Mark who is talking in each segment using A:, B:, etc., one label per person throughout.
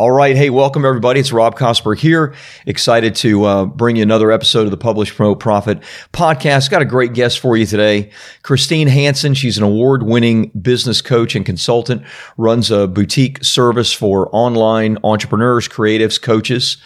A: All right. Hey, welcome everybody. It's Rob Kosberg here. Excited to uh, bring you another episode of the Publish Promote Profit podcast. Got a great guest for you today. Christine Hanson. She's an award winning business coach and consultant, runs a boutique service for online entrepreneurs, creatives, coaches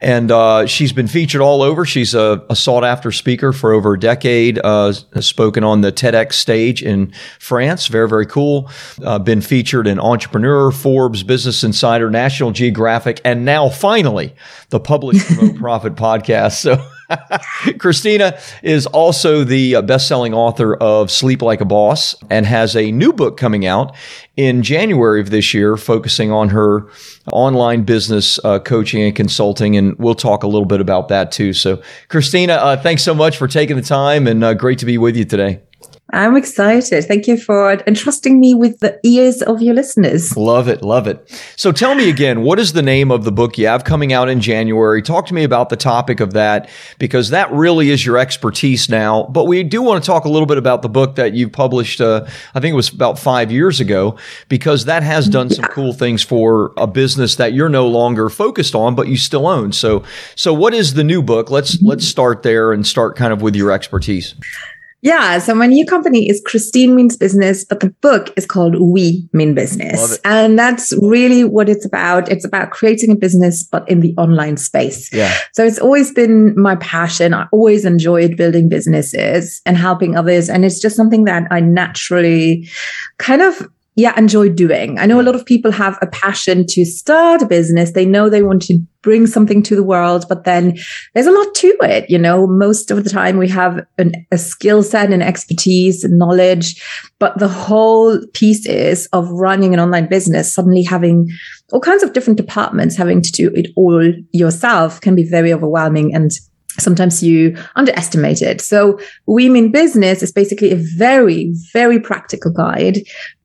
A: and uh, she's been featured all over. She's a, a, sought after speaker for over a decade. Uh, has spoken on the TEDx stage in France. Very very cool. Uh, been featured in Entrepreneur, Forbes, Business Insider, National Geographic, and now finally the Promote Profit podcast. So. Christina is also the uh, best-selling author of Sleep Like a Boss and has a new book coming out in January of this year focusing on her online business uh, coaching and consulting and we'll talk a little bit about that too. So Christina, uh, thanks so much for taking the time and uh, great to be with you today.
B: I'm excited. Thank you for entrusting me with the ears of your listeners.
A: Love it. Love it. So tell me again, what is the name of the book you have coming out in January? Talk to me about the topic of that because that really is your expertise now. But we do want to talk a little bit about the book that you published, uh, I think it was about five years ago, because that has done some cool things for a business that you're no longer focused on, but you still own. So, so what is the new book? Let's, let's start there and start kind of with your expertise.
B: Yeah. So my new company is Christine Means Business, but the book is called We Mean Business. And that's really what it's about. It's about creating a business, but in the online space. Yeah. So it's always been my passion. I always enjoyed building businesses and helping others. And it's just something that I naturally kind of yeah, enjoy doing. I know a mm. lot of people have a passion to start a business. They know they want to bring something to the world, but then there's a lot to it. You know, most of the time we have an, a skill set and expertise and knowledge, but the whole piece is of running an online business, suddenly having all kinds of different departments having to do it all yourself can be very overwhelming and sometimes you underestimate it. So We Mean Business is basically a very, very practical guide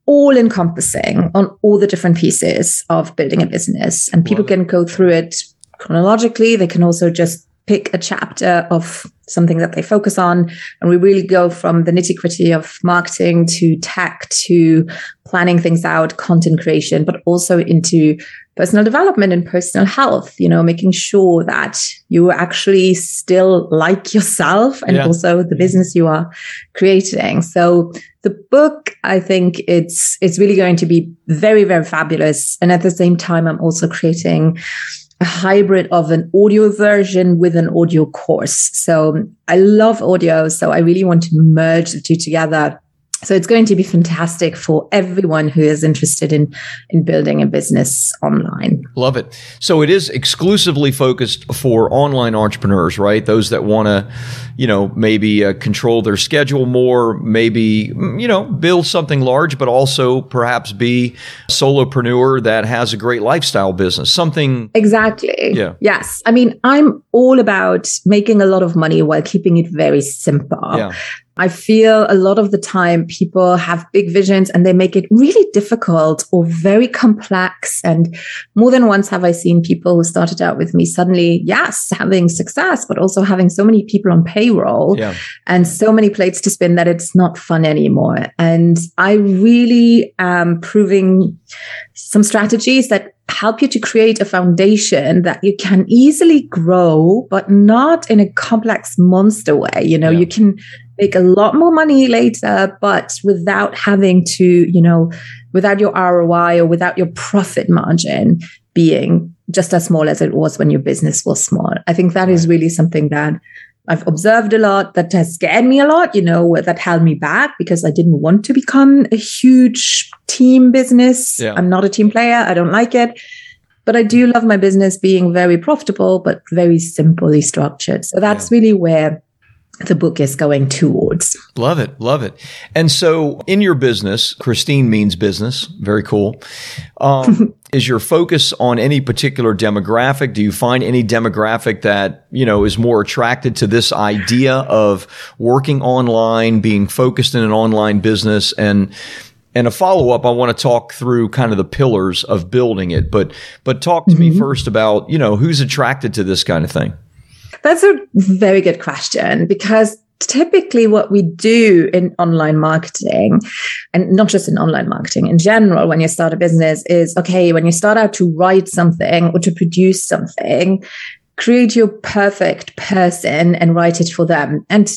B: all encompassing on all the different pieces of building a business. And people can go through it chronologically. They can also just pick a chapter of something that they focus on. And we really go from the nitty gritty of marketing to tech to planning things out, content creation, but also into personal development and personal health, you know, making sure that you actually still like yourself and yeah. also the business you are creating. So the book, I think it's, it's really going to be very, very fabulous. And at the same time, I'm also creating a hybrid of an audio version with an audio course. So I love audio. So I really want to merge the two together so it's going to be fantastic for everyone who is interested in in building a business online.
A: Love it. So it is exclusively focused for online entrepreneurs, right? Those that want to, you know, maybe uh, control their schedule more, maybe you know, build something large, but also perhaps be a solopreneur that has a great lifestyle business. Something
B: exactly. Yeah. Yes. I mean, I'm all about making a lot of money while keeping it very simple. Yeah. I feel a lot of the time people have big visions and they make it really difficult or very complex. And more than once have I seen people who started out with me suddenly, yes, having success, but also having so many people on payroll yeah. and so many plates to spin that it's not fun anymore. And I really am proving some strategies that help you to create a foundation that you can easily grow, but not in a complex monster way. You know, yeah. you can make a lot more money later, but without having to, you know, without your ROI or without your profit margin being just as small as it was when your business was small. I think that is really something that I've observed a lot that has scared me a lot, you know, that held me back because I didn't want to become a huge team business. Yeah. I'm not a team player. I don't like it. But I do love my business being very profitable, but very simply structured. So that's yeah. really where the book is going towards.
A: Love it. Love it. And so in your business, Christine means business. Very cool. Um, is your focus on any particular demographic? Do you find any demographic that, you know, is more attracted to this idea of working online, being focused in an online business and and a follow up, I want to talk through kind of the pillars of building it. But but talk to mm-hmm. me first about, you know, who's attracted to this kind of thing.
B: That's a very good question because typically what we do in online marketing and not just in online marketing in general when you start a business is okay when you start out to write something or to produce something create your perfect person and write it for them and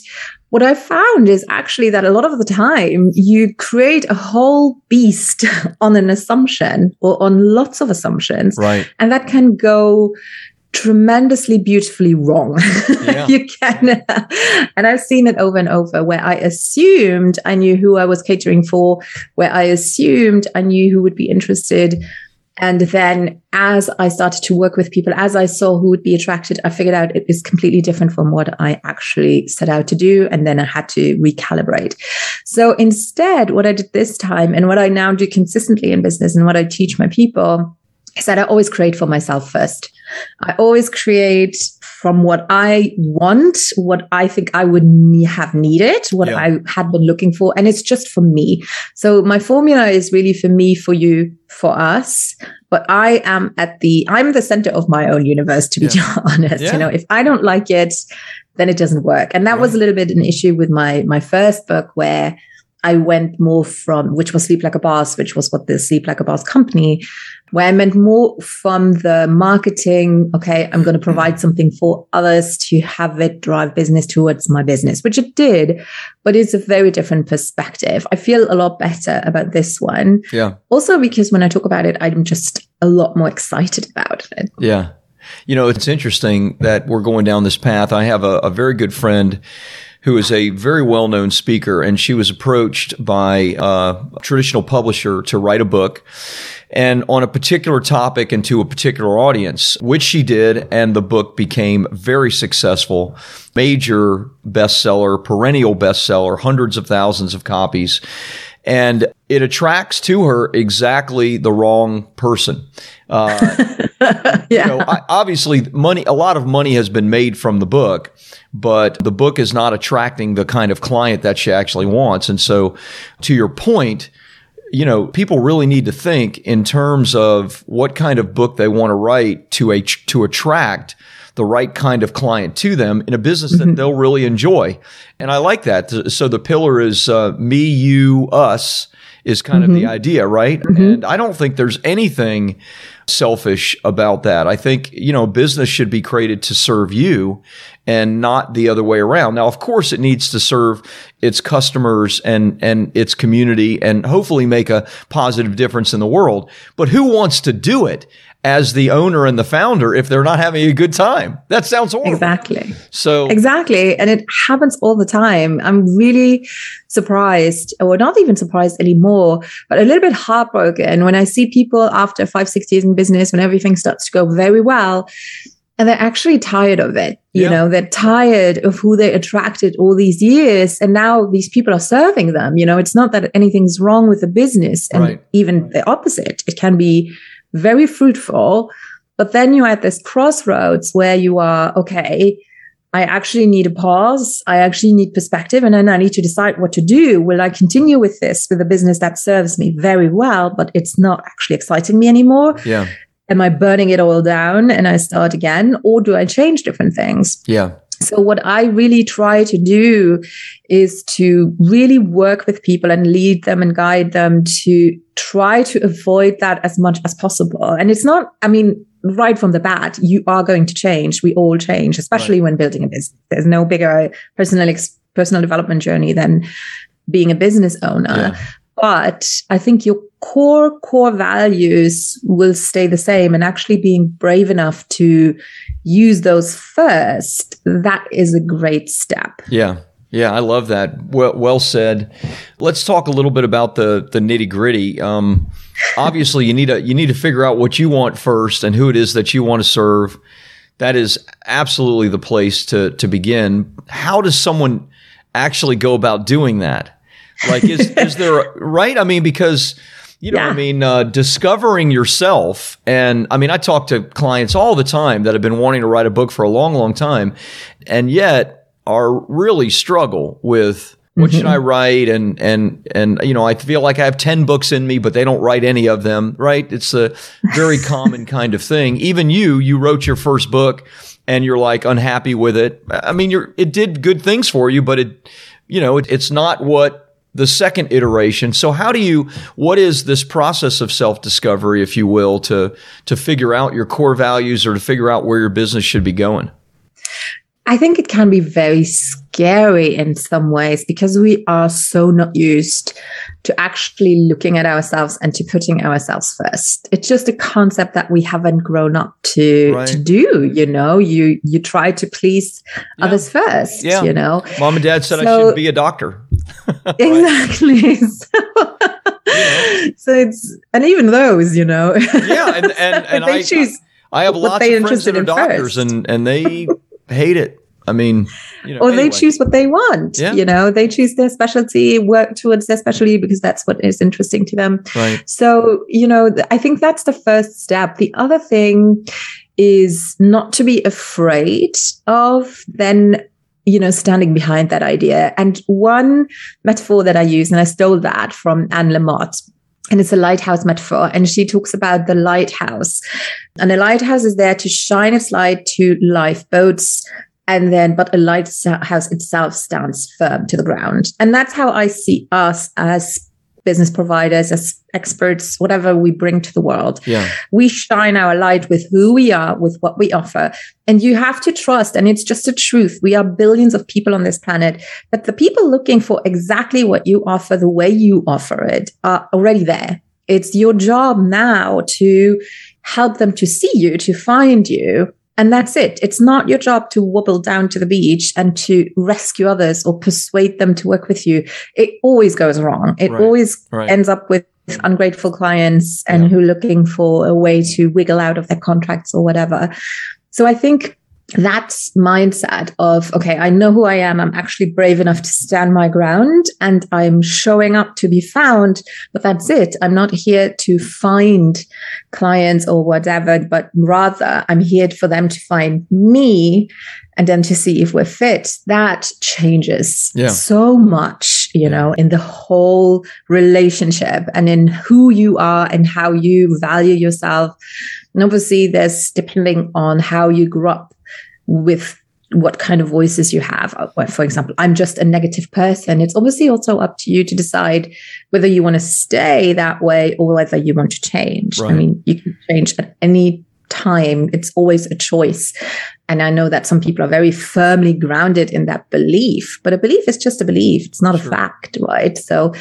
B: what I found is actually that a lot of the time you create a whole beast on an assumption or on lots of assumptions.
A: Right.
B: And that can go tremendously beautifully wrong. Yeah. you can, and I've seen it over and over where I assumed I knew who I was catering for, where I assumed I knew who would be interested. And then as I started to work with people, as I saw who would be attracted, I figured out it is completely different from what I actually set out to do. And then I had to recalibrate. So instead, what I did this time and what I now do consistently in business and what I teach my people is that I always create for myself first. I always create from what I want, what I think I would have needed, what yeah. I had been looking for. And it's just for me. So my formula is really for me, for you, for us. But I am at the, I'm the center of my own universe, to be yeah. honest. Yeah. You know, if I don't like it, then it doesn't work. And that right. was a little bit an issue with my, my first book where I went more from, which was Sleep Like a Boss, which was what the Sleep Like a Boss company, where I meant more from the marketing. Okay, I'm going to provide something for others to have it drive business towards my business, which it did, but it's a very different perspective. I feel a lot better about this one.
A: Yeah.
B: Also, because when I talk about it, I'm just a lot more excited about it.
A: Yeah. You know, it's interesting that we're going down this path. I have a, a very good friend who is a very well known speaker, and she was approached by a traditional publisher to write a book and on a particular topic and to a particular audience, which she did. And the book became very successful, major bestseller, perennial bestseller, hundreds of thousands of copies. And it attracts to her exactly the wrong person. Uh, yeah. You know, obviously, money. A lot of money has been made from the book, but the book is not attracting the kind of client that she actually wants. And so, to your point, you know, people really need to think in terms of what kind of book they want to write to a to attract the right kind of client to them in a business mm-hmm. that they'll really enjoy. And I like that. So the pillar is uh, me, you, us is kind mm-hmm. of the mm-hmm. idea, right? Mm-hmm. And I don't think there's anything selfish about that. I think, you know, business should be created to serve you and not the other way around. Now, of course, it needs to serve its customers and, and its community and hopefully make a positive difference in the world. But who wants to do it as the owner and the founder if they're not having a good time. That sounds horrible.
B: Exactly.
A: So
B: Exactly. And it happens all the time. I'm really surprised, or not even surprised anymore, but a little bit heartbroken when I see people after five, six years in business when everything starts to go very well. And they're actually tired of it. You yeah. know, they're tired of who they attracted all these years. And now these people are serving them. You know, it's not that anything's wrong with the business. And right. even the opposite. It can be very fruitful. But then you're at this crossroads where you are, okay, I actually need a pause. I actually need perspective. And then I need to decide what to do. Will I continue with this with a business that serves me very well, but it's not actually exciting me anymore?
A: Yeah.
B: Am I burning it all down and I start again? Or do I change different things?
A: Yeah.
B: So, what I really try to do is to really work with people and lead them and guide them to try to avoid that as much as possible. And it's not, I mean, right from the bat, you are going to change. We all change, especially right. when building a business. There's no bigger personal ex- personal development journey than being a business owner. Yeah. But I think your core core values will stay the same, and actually being brave enough to use those first, that is a great step.
A: Yeah. Yeah, I love that. Well, well said. Let's talk a little bit about the the nitty gritty. Um, obviously, you need to you need to figure out what you want first and who it is that you want to serve. That is absolutely the place to to begin. How does someone actually go about doing that? Like, is is there right? I mean, because You know, yeah. I mean, uh, discovering yourself. And I mean, I talk to clients all the time that have been wanting to write a book for a long, long time and yet are really struggle with what mm-hmm. should I write? And, and, and, you know, I feel like I have 10 books in me, but they don't write any of them, right? It's a very common kind of thing. Even you, you wrote your first book and you're like unhappy with it. I mean, you're, it did good things for you, but it, you know, it, it's not what the second iteration. So how do you what is this process of self-discovery if you will to to figure out your core values or to figure out where your business should be going?
B: I think it can be very scary in some ways because we are so not used to actually looking at ourselves and to putting ourselves first. It's just a concept that we haven't grown up to right. to do, you know. You you try to please yeah. others first, yeah. you know.
A: Mom and dad said so, I should be a doctor.
B: exactly. So, so it's and even those, you know.
A: yeah, and and, and I choose I have lots of friends that are doctors first. and and they hate it. I mean,
B: you know, or anyway. they choose what they want. Yeah. You know, they choose their specialty, work towards their specialty because that's what is interesting to them.
A: Right.
B: So, you know, I think that's the first step. The other thing is not to be afraid of then you know, standing behind that idea. And one metaphor that I use, and I stole that from Anne Lamott, and it's a lighthouse metaphor. And she talks about the lighthouse. And a lighthouse is there to shine its light to lifeboats. And then, but a lighthouse itself stands firm to the ground. And that's how I see us as business providers, as experts, whatever we bring to the world.
A: Yeah.
B: We shine our light with who we are, with what we offer. And you have to trust, and it's just a truth. We are billions of people on this planet, but the people looking for exactly what you offer, the way you offer it, are already there. It's your job now to help them to see you, to find you, and that's it. It's not your job to wobble down to the beach and to rescue others or persuade them to work with you. It always goes wrong. It right. always right. ends up with ungrateful clients and yeah. who are looking for a way to wiggle out of their contracts or whatever. So I think that mindset of, okay, I know who I am. I'm actually brave enough to stand my ground and I'm showing up to be found, but that's it. I'm not here to find clients or whatever, but rather I'm here for them to find me and then to see if we're fit. That changes yeah. so much, you know, in the whole relationship and in who you are and how you value yourself. And obviously, there's depending on how you grew up with what kind of voices you have. Uh, for example, I'm just a negative person. It's obviously also up to you to decide whether you want to stay that way or whether you want to change. Right. I mean, you can change at any time. It's always a choice. And I know that some people are very firmly grounded in that belief, but a belief is just a belief. It's not sure. a fact, right? So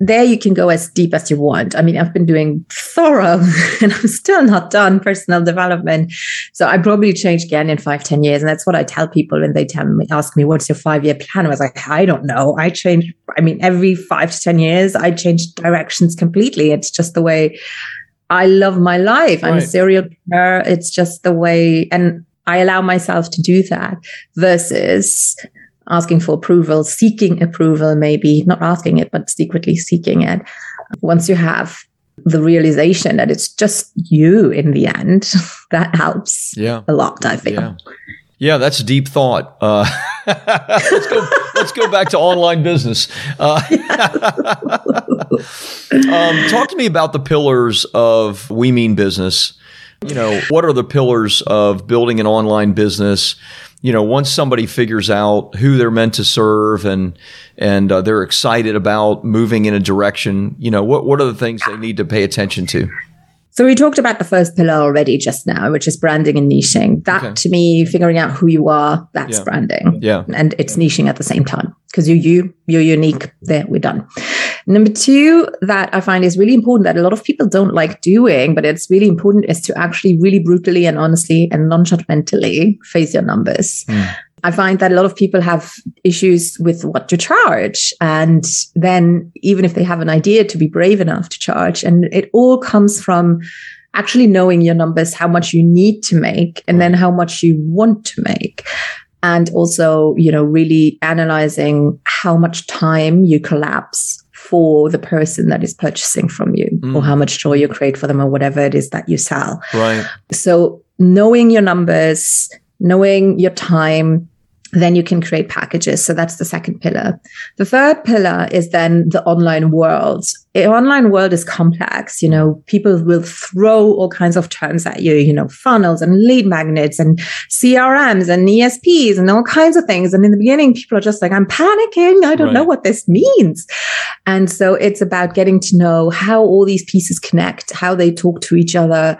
B: there you can go as deep as you want. I mean, I've been doing thorough and I'm still not done personal development. So I probably change again in five, ten years. And that's what I tell people when they tell me, ask me, what's your five year plan? I was like, I don't know. I change. I mean, every five to 10 years, I change directions completely. It's just the way I love my life. I'm a serial. It's just the way, and I allow myself to do that versus asking for approval, seeking approval, maybe not asking it, but secretly seeking it. Once you have the realization that it's just you in the end, that helps
A: yeah.
B: a lot, I think.
A: Yeah. Yeah, that's deep thought. Uh, let's go. Let's go back to online business. Uh, um, talk to me about the pillars of We Mean Business. You know, what are the pillars of building an online business? You know, once somebody figures out who they're meant to serve and and uh, they're excited about moving in a direction, you know, what what are the things they need to pay attention to?
B: So we talked about the first pillar already just now, which is branding and niching. That okay. to me, figuring out who you are, that's
A: yeah.
B: branding.
A: Yeah.
B: And it's niching at the same time because you're you, you're unique. There, we're done. Number two, that I find is really important that a lot of people don't like doing, but it's really important is to actually really brutally and honestly and non-judgmentally face your numbers. Mm. I find that a lot of people have issues with what to charge. And then, even if they have an idea, to be brave enough to charge. And it all comes from actually knowing your numbers, how much you need to make, and then how much you want to make. And also, you know, really analyzing how much time you collapse for the person that is purchasing from you mm. or how much joy you create for them or whatever it is that you sell.
A: Right.
B: So knowing your numbers, knowing your time, then you can create packages. So that's the second pillar. The third pillar is then the online world. The online world is complex. You know, people will throw all kinds of terms at you, you know, funnels and lead magnets and CRMs and ESPs and all kinds of things. And in the beginning, people are just like, I'm panicking. I don't right. know what this means. And so it's about getting to know how all these pieces connect, how they talk to each other,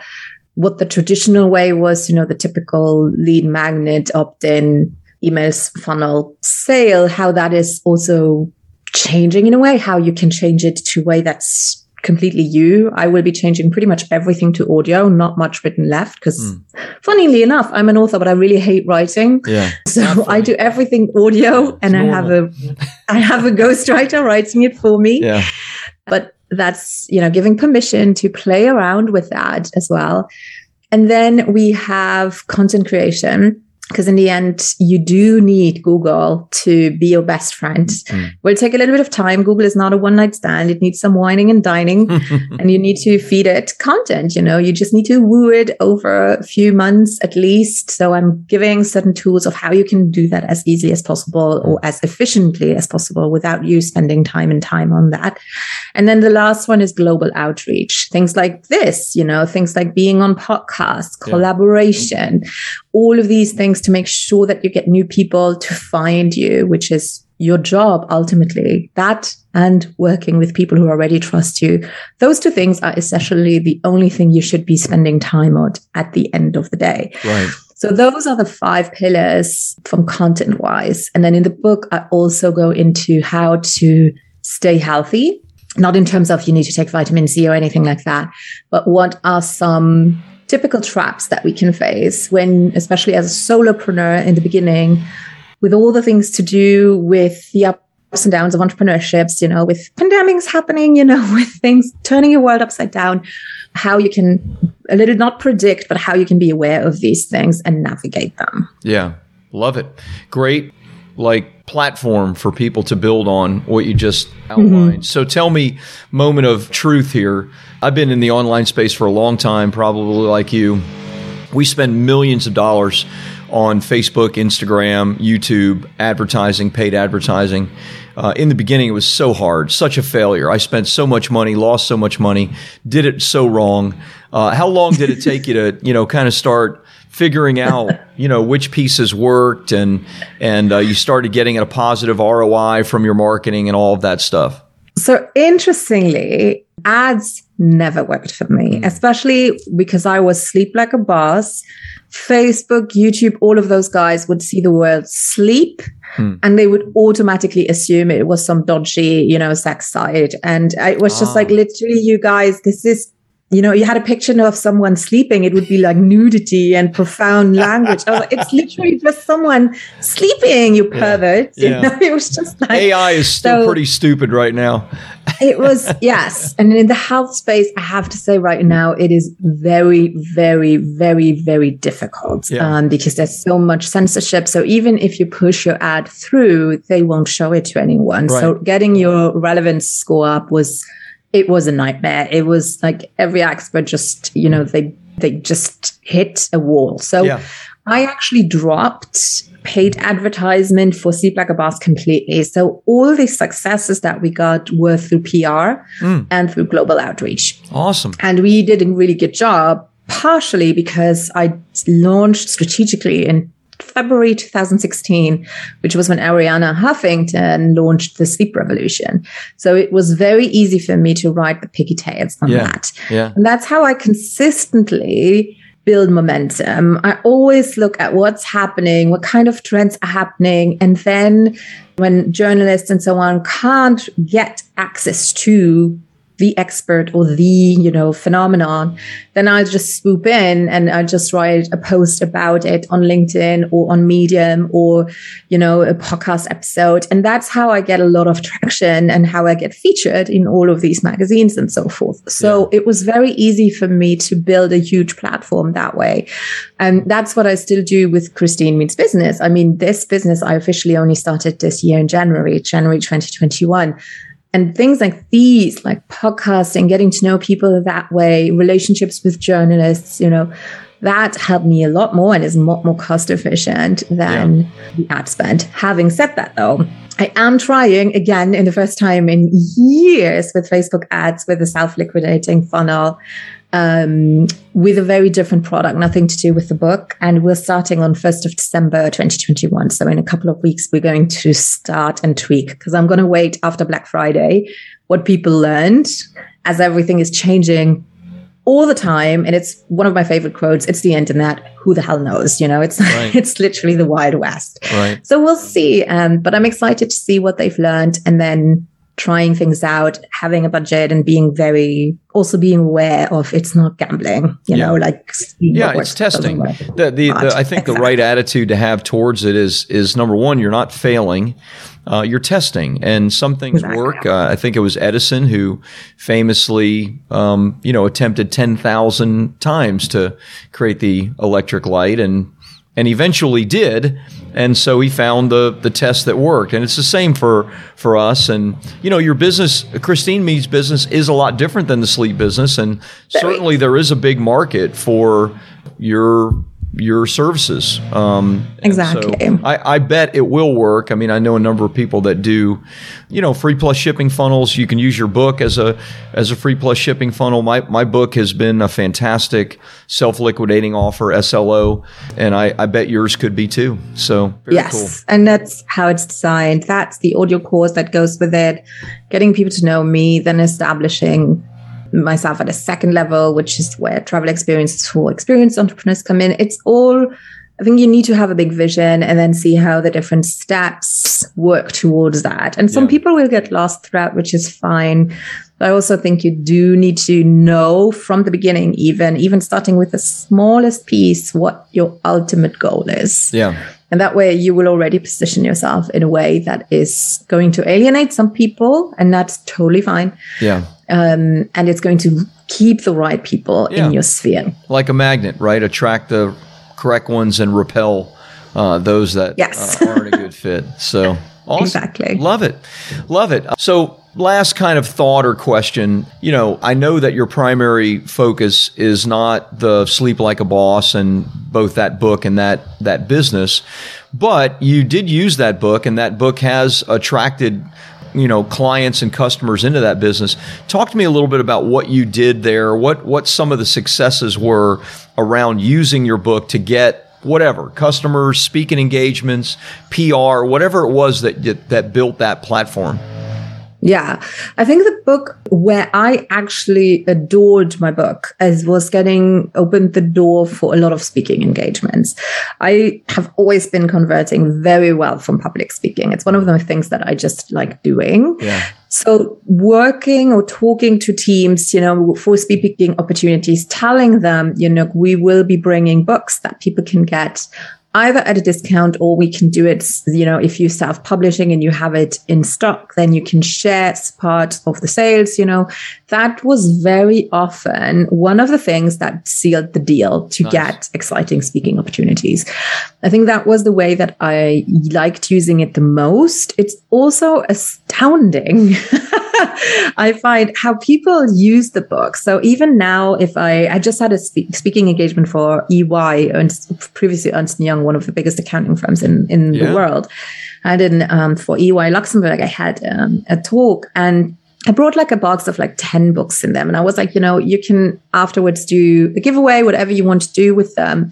B: what the traditional way was, you know, the typical lead magnet opt in emails funnel sale, how that is also changing in a way, how you can change it to a way that's completely you. I will be changing pretty much everything to audio, not much written left. Because mm. funnily enough, I'm an author, but I really hate writing.
A: Yeah.
B: So I do everything audio and I have a I have a ghostwriter writing it for me.
A: Yeah.
B: But that's, you know, giving permission to play around with that as well. And then we have content creation because in the end you do need google to be your best friend. Mm. will take a little bit of time. Google is not a one night stand. It needs some wining and dining and you need to feed it content you know? You just need to woo it over a few months at least. So i'm giving certain tools of how you can do that as easily as possible or as efficiently as possible without you spending time and time on that. And then the last one is global outreach. Things like this you know? Things like being on podcasts collaboration yeah. All of these things to make sure that you get new people to find you, which is your job ultimately. That and working with people who already trust you. Those two things are essentially the only thing you should be spending time on at the end of the day.
A: Right.
B: So those are the five pillars from content wise. And then in the book, I also go into how to stay healthy, not in terms of you need to take vitamin C or anything like that, but what are some typical traps that we can face when, especially as a solopreneur in the beginning, with all the things to do with the ups and downs of entrepreneurships, you know, with pandemics happening, you know, with things turning your world upside down, how you can a little not predict, but how you can be aware of these things and navigate them.
A: Yeah. Love it. Great like platform for people to build on what you just outlined. Mm-hmm. So tell me, moment of truth here. I've been in the online space for a long time, probably like you. We spend millions of dollars on Facebook, Instagram, YouTube, advertising, paid advertising. Uh, in the beginning, it was so hard, such a failure. I spent so much money, lost so much money, did it so wrong. Uh, how long did it take you to, you know, kind of start figuring out you know which pieces worked and and uh, you started getting a positive ROI from your marketing and all of that stuff?
B: So interestingly, ads never worked for me, mm. especially because I was sleep like a boss. Facebook, YouTube, all of those guys would see the word sleep mm. and they would automatically assume it was some dodgy, you know, sex site. And it was just ah. like, literally, you guys, this is you know, you had a picture of someone sleeping, it would be like nudity and profound language. Like, it's literally just someone sleeping, you pervert. Yeah. You know, it was just like
A: AI is still so, pretty stupid right now.
B: it was, yes. And in the health space, I have to say right now, it is very, very, very, very difficult yeah. um, because there's so much censorship. So even if you push your ad through, they won't show it to anyone. Right. So getting your relevance score up was it was a nightmare. It was like every expert just, you know, they they just hit a wall. So yeah. I actually dropped paid advertisement for Sleep Like a Boss completely. So all the successes that we got were through PR mm. and through global outreach.
A: Awesome.
B: And we did a really good job, partially because I launched strategically in February 2016, which was when Arianna Huffington launched the sleep revolution. So it was very easy for me to write the picky tales on
A: yeah,
B: that.
A: Yeah.
B: And that's how I consistently build momentum. I always look at what's happening, what kind of trends are happening. And then when journalists and so on can't get access to the expert or the you know phenomenon then i'll just swoop in and i'll just write a post about it on linkedin or on medium or you know a podcast episode. And that's how i get a lot of traction and how i get featured in all of these magazines and so forth. So yeah. it was very easy for me to build a huge platform that way. And that's what i still do with christine means business. I mean this business i officially only started this year in january january 2021 And things like these, like podcasting, getting to know people that way, relationships with journalists, you know, that helped me a lot more and is more, more cost efficient than yeah. the ad spend. Having said that, though, I am trying again in the first time in years with Facebook ads with a self liquidating funnel um, with a very different product, nothing to do with the book. And we're starting on 1st of December 2021. So in a couple of weeks, we're going to start and tweak because I'm going to wait after Black Friday what people learned as everything is changing all the time and it's one of my favorite quotes it's the internet who the hell knows you know it's right. it's literally the wild west right. so we'll see um, but i'm excited to see what they've learned and then trying things out having a budget and being very also being aware of it's not gambling you yeah. know like
A: yeah it's testing the, the, the, i think exactly. the right attitude to have towards it is is number one you're not failing uh, you're testing, and some things exactly. work. Uh, I think it was Edison who famously, um, you know, attempted ten thousand times to create the electric light, and and eventually did. And so he found the the test that worked, and it's the same for for us. And you know, your business, Christine Means business, is a lot different than the sleep business, and certainly there is a big market for your your services. Um,
B: exactly.
A: So I, I, bet it will work. I mean, I know a number of people that do, you know, free plus shipping funnels. You can use your book as a as a free plus shipping funnel. My my book has been a fantastic self liquidating offer SLO, and I, I bet yours could be too. So
B: yes, cool. and that's how it's designed. That's the audio course that goes with it. Getting people to know me, then establishing myself at a second level, which is where travel experiences for experienced entrepreneurs come in. It's all, I think you need to have a big vision and then see how the different steps work towards that. And some yeah. people will get lost throughout, which is fine. But I also think you do need to know from the beginning, even, even starting with the smallest piece, what your ultimate goal is.
A: Yeah.
B: And that way you will already position yourself in a way that is going to alienate some people, and that's totally fine.
A: Yeah.
B: Um, and it's going to keep the right people yeah. in your sphere.
A: Like a magnet, right? Attract the correct ones and repel uh, those that yes. uh, aren't a good fit. So awesome.
B: Exactly.
A: Love it. Love it. So last kind of thought or question you know i know that your primary focus is not the sleep like a boss and both that book and that that business but you did use that book and that book has attracted you know clients and customers into that business. Talk to me a little bit about what you did there what what some of the successes were around using your book to get whatever customers speaking engagements pr whatever it was that that built that platform
B: yeah. I think the book where I actually adored my book as was getting opened the door for a lot of speaking engagements. I have always been converting very well from public speaking. It's one of the things that I just like doing.
A: Yeah.
B: So working or talking to teams, you know, for speaking opportunities, telling them, you know, we will be bringing books that people can get either at a discount or we can do it, you know, if you self publishing and you have it in stock, then you can share part of the sales, you know. That was very often one of the things that sealed the deal to nice. get exciting speaking opportunities. I think that was the way that I liked using it the most. It's also astounding. I find how people use the book. So even now, if I, I just had a speak, speaking engagement for EY, and previously Ernst Young, one of the biggest accounting firms in, in yeah. the world. I did um, for EY Luxembourg, I had um, a talk and I brought like a box of like 10 books in them. And I was like, you know, you can afterwards do a giveaway, whatever you want to do with them.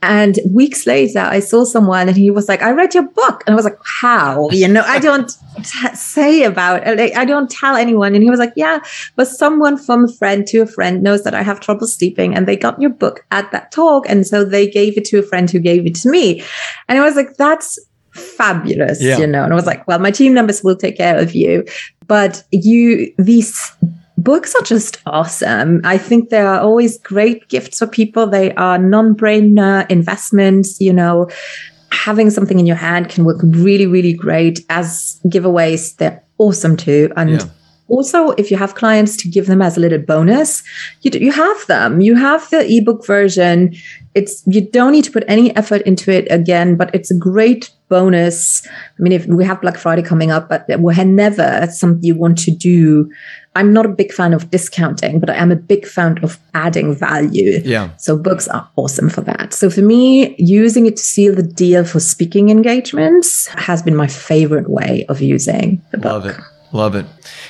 B: And weeks later, I saw someone and he was like, I read your book. And I was like, how? You know, I don't t- say about uh, it. I don't tell anyone. And he was like, yeah, but someone from a friend to a friend knows that I have trouble sleeping and they got your book at that talk. And so they gave it to a friend who gave it to me. And I was like, that's fabulous, yeah. you know. And I was like, well, my team members will take care of you. But you, these books are just awesome. I think they are always great gifts for people. They are non-brainer investments, you know. Having something in your hand can work really, really great as giveaways. They're awesome too. And yeah also if you have clients to give them as a little bonus you, you have them you have the ebook version it's you don't need to put any effort into it again but it's a great bonus. I mean, if we have Black Friday coming up, but we're never something you want to do. I'm not a big fan of discounting, but I am a big fan of adding value.
A: Yeah.
B: So books are awesome for that. So for me, using it to seal the deal for speaking engagements has been my favorite way of using the book.
A: Love it. Love it.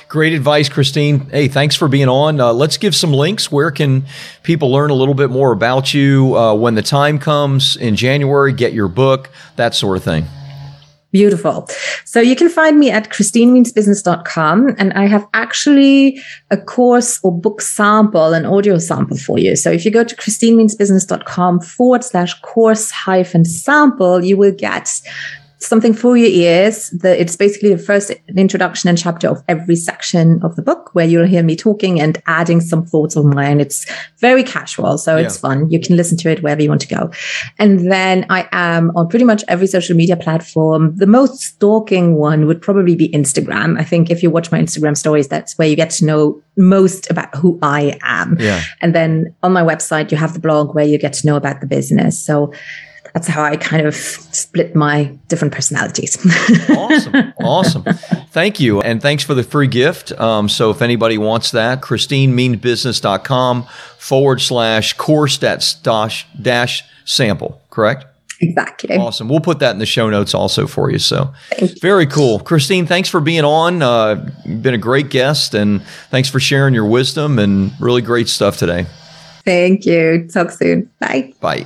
A: Great advice, Christine. Hey, thanks for being on. Uh, let's give some links. Where can people learn a little bit more about you uh, when the time comes in January? Get your book, that sort of thing.
B: Beautiful. So you can find me at christinemeansbusiness.com and I have actually a course or book sample, an audio sample for you. So if you go to christinemeansbusiness.com forward slash course hyphen sample, you will get something for your ears. The, it's basically the first introduction and chapter of every section of the book where you'll hear me talking and adding some thoughts of mine. It's very casual, so yeah. it's fun. You can listen to it wherever you want to go. And then I am on pretty much every social media platform. The most stalking one would probably be Instagram. I think if you watch my Instagram stories, that's where you get to know most about who I am.
A: Yeah.
B: And then on my website, you have the blog where you get to know about the business. So that's how I kind of split my different personalities.
A: awesome. Awesome. Thank you. And thanks for the free gift. Um, so if anybody wants that, christinemeansbusiness.com forward slash course dash, dash sample, correct?
B: Exactly.
A: Awesome. We'll put that in the show notes also for you. So you. very cool. Christine, thanks for being on. Uh, you've been a great guest and thanks for sharing your wisdom and really great stuff today.
B: Thank you. Talk soon. Bye.
A: Bye.